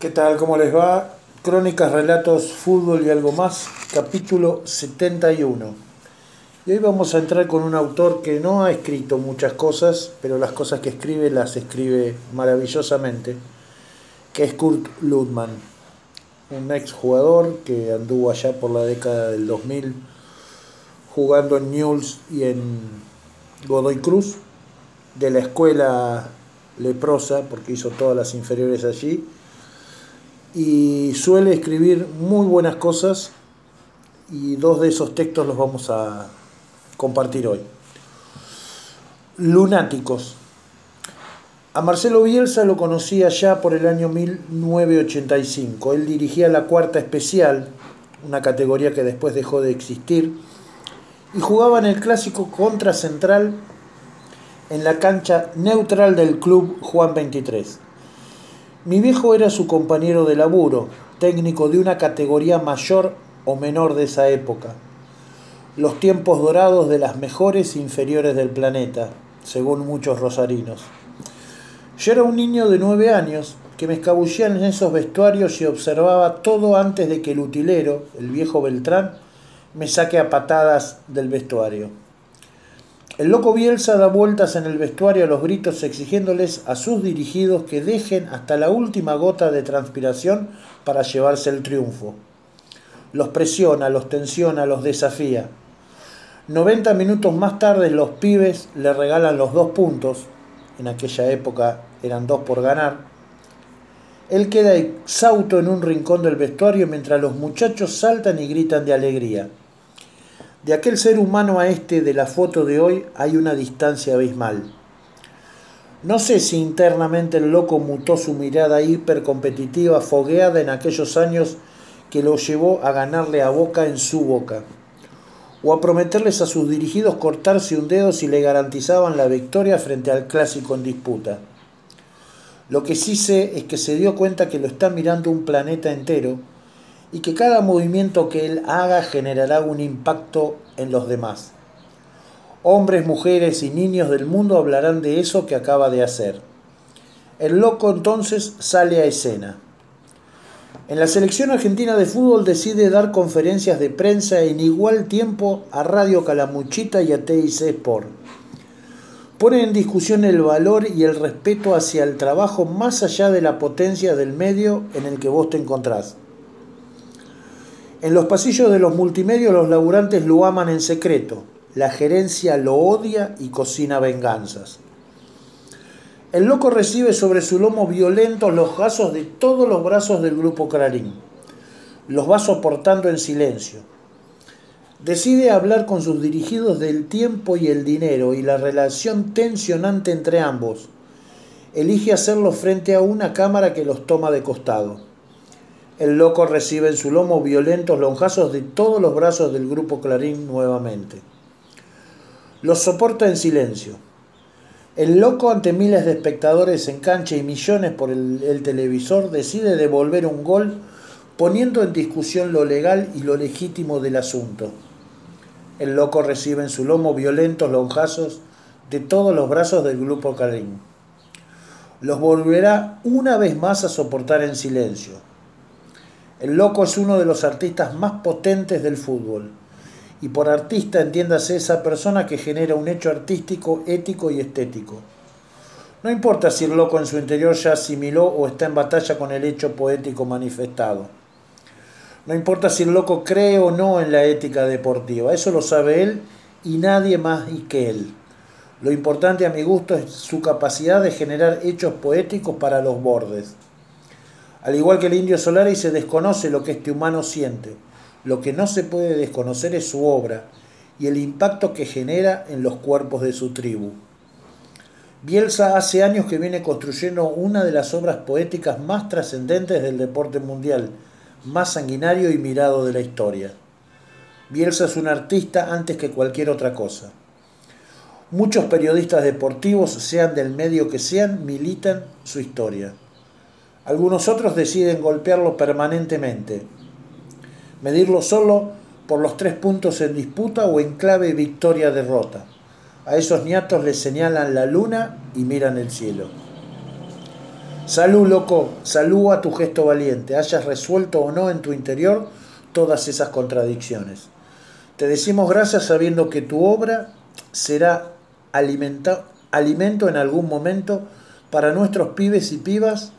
¿Qué tal? ¿Cómo les va? Crónicas, relatos, fútbol y algo más, capítulo 71. Y hoy vamos a entrar con un autor que no ha escrito muchas cosas, pero las cosas que escribe las escribe maravillosamente, que es Kurt Ludman, un ex jugador que anduvo allá por la década del 2000 jugando en Newell's y en Godoy Cruz, de la escuela leprosa, porque hizo todas las inferiores allí, y suele escribir muy buenas cosas, y dos de esos textos los vamos a compartir hoy. Lunáticos. A Marcelo Bielsa lo conocía ya por el año 1985. Él dirigía la cuarta especial, una categoría que después dejó de existir, y jugaba en el clásico contra Central en la cancha neutral del club Juan 23. Mi viejo era su compañero de laburo, técnico de una categoría mayor o menor de esa época. Los tiempos dorados de las mejores inferiores del planeta, según muchos rosarinos. Yo era un niño de nueve años que me escabullía en esos vestuarios y observaba todo antes de que el utilero, el viejo Beltrán, me saque a patadas del vestuario. El loco Bielsa da vueltas en el vestuario a los gritos exigiéndoles a sus dirigidos que dejen hasta la última gota de transpiración para llevarse el triunfo. Los presiona, los tensiona, los desafía. 90 minutos más tarde los pibes le regalan los dos puntos, en aquella época eran dos por ganar. Él queda exhausto en un rincón del vestuario mientras los muchachos saltan y gritan de alegría. De aquel ser humano a este de la foto de hoy hay una distancia abismal. No sé si internamente el loco mutó su mirada hipercompetitiva, fogueada en aquellos años que lo llevó a ganarle a Boca en su boca, o a prometerles a sus dirigidos cortarse un dedo si le garantizaban la victoria frente al clásico en disputa. Lo que sí sé es que se dio cuenta que lo está mirando un planeta entero y que cada movimiento que él haga generará un impacto en los demás. Hombres, mujeres y niños del mundo hablarán de eso que acaba de hacer. El loco entonces sale a escena. En la selección argentina de fútbol decide dar conferencias de prensa en igual tiempo a Radio Calamuchita y a TIC Sport. Pone en discusión el valor y el respeto hacia el trabajo más allá de la potencia del medio en el que vos te encontrás. En los pasillos de los multimedios los laburantes lo aman en secreto, la gerencia lo odia y cocina venganzas. El loco recibe sobre su lomo violentos los gasos de todos los brazos del grupo Clarín. Los va soportando en silencio. Decide hablar con sus dirigidos del tiempo y el dinero y la relación tensionante entre ambos. Elige hacerlo frente a una cámara que los toma de costado. El loco recibe en su lomo violentos lonjazos de todos los brazos del grupo Clarín nuevamente. Los soporta en silencio. El loco, ante miles de espectadores en cancha y millones por el, el, televisor, decide devolver un gol poniendo en discusión lo legal y lo legítimo del asunto. El loco recibe en su lomo violentos lonjazos de todos los brazos del grupo Clarín. Los volverá una vez más a soportar en silencio el loco es uno de los artistas más potentes del fútbol. Y por artista entiéndase esa persona que genera un hecho artístico, ético y estético. No importa si el loco en su interior ya asimiló o está en batalla con el hecho poético manifestado. No importa si el loco cree o no en la ética deportiva, eso lo sabe él y nadie más que él. Lo importante a mi gusto es su capacidad de generar hechos poéticos para los bordes. Al igual que el indio Solari se desconoce lo que este humano siente. Lo que no se puede desconocer es su obra y el impacto que genera en los cuerpos de su tribu. Bielsa hace años que viene construyendo una de las obras poéticas más trascendentes del deporte mundial, más sanguinario y mirado de la historia. Bielsa es un artista antes que cualquier otra cosa. Muchos periodistas deportivos, sean del medio que sean, militan su historia. Algunos otros deciden golpearlo permanentemente, medirlo solo por los tres puntos en disputa o en clave victoria-derrota. A esos niatos les señalan la luna y miran el cielo. Salud, loco, salud a tu gesto valiente, hayas resuelto o no en tu interior todas esas contradicciones. Te decimos gracias sabiendo que tu obra será alimento en algún momento para nuestros pibes y pibas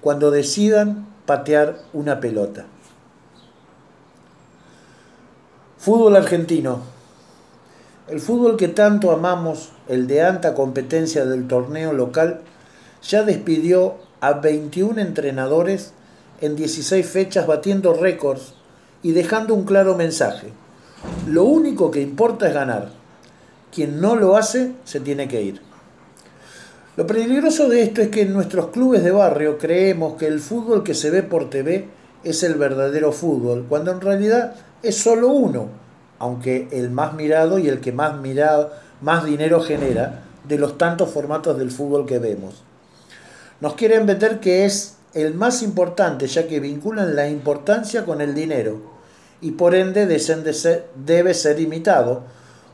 cuando decidan patear una pelota. Fútbol argentino. El fútbol que tanto amamos, el de alta competencia del torneo local, ya despidió a 21 entrenadores en 16 fechas batiendo récords y dejando un claro mensaje. Lo único que importa es ganar. Quien no lo hace se tiene que ir. Lo peligroso de esto es que en nuestros clubes de barrio creemos que el fútbol que se ve por TV es el verdadero fútbol, cuando en realidad es solo uno, aunque el más mirado y el que más mirado, más dinero genera de los tantos formatos del fútbol que vemos. Nos quieren vender que es el más importante, ya que vinculan la importancia con el dinero y por ende debe ser imitado,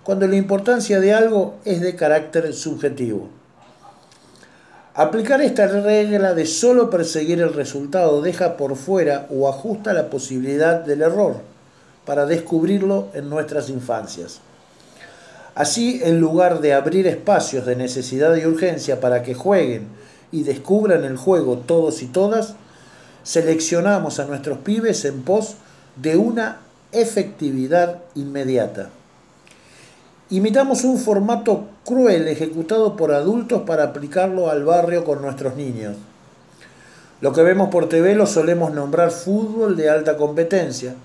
cuando la importancia de algo es de carácter subjetivo. Aplicar esta regla de solo perseguir el resultado deja por fuera o ajusta la posibilidad del error para descubrirlo en nuestras infancias. Así, en lugar de abrir espacios de necesidad y urgencia para que jueguen y descubran el juego todos y todas, seleccionamos a nuestros pibes en pos de una efectividad inmediata. Imitamos un formato cruel ejecutado por adultos para aplicarlo al barrio con nuestros niños. Lo que vemos por TV lo solemos nombrar fútbol de alta competencia,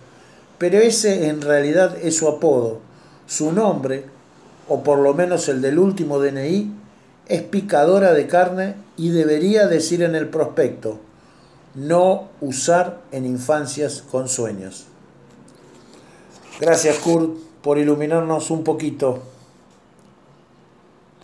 pero ese en realidad es su apodo. Su nombre, o por lo menos el del último DNI, es picadora de carne y debería decir en el prospecto, no usar en infancias con sueños. Gracias Kurt por iluminarnos un poquito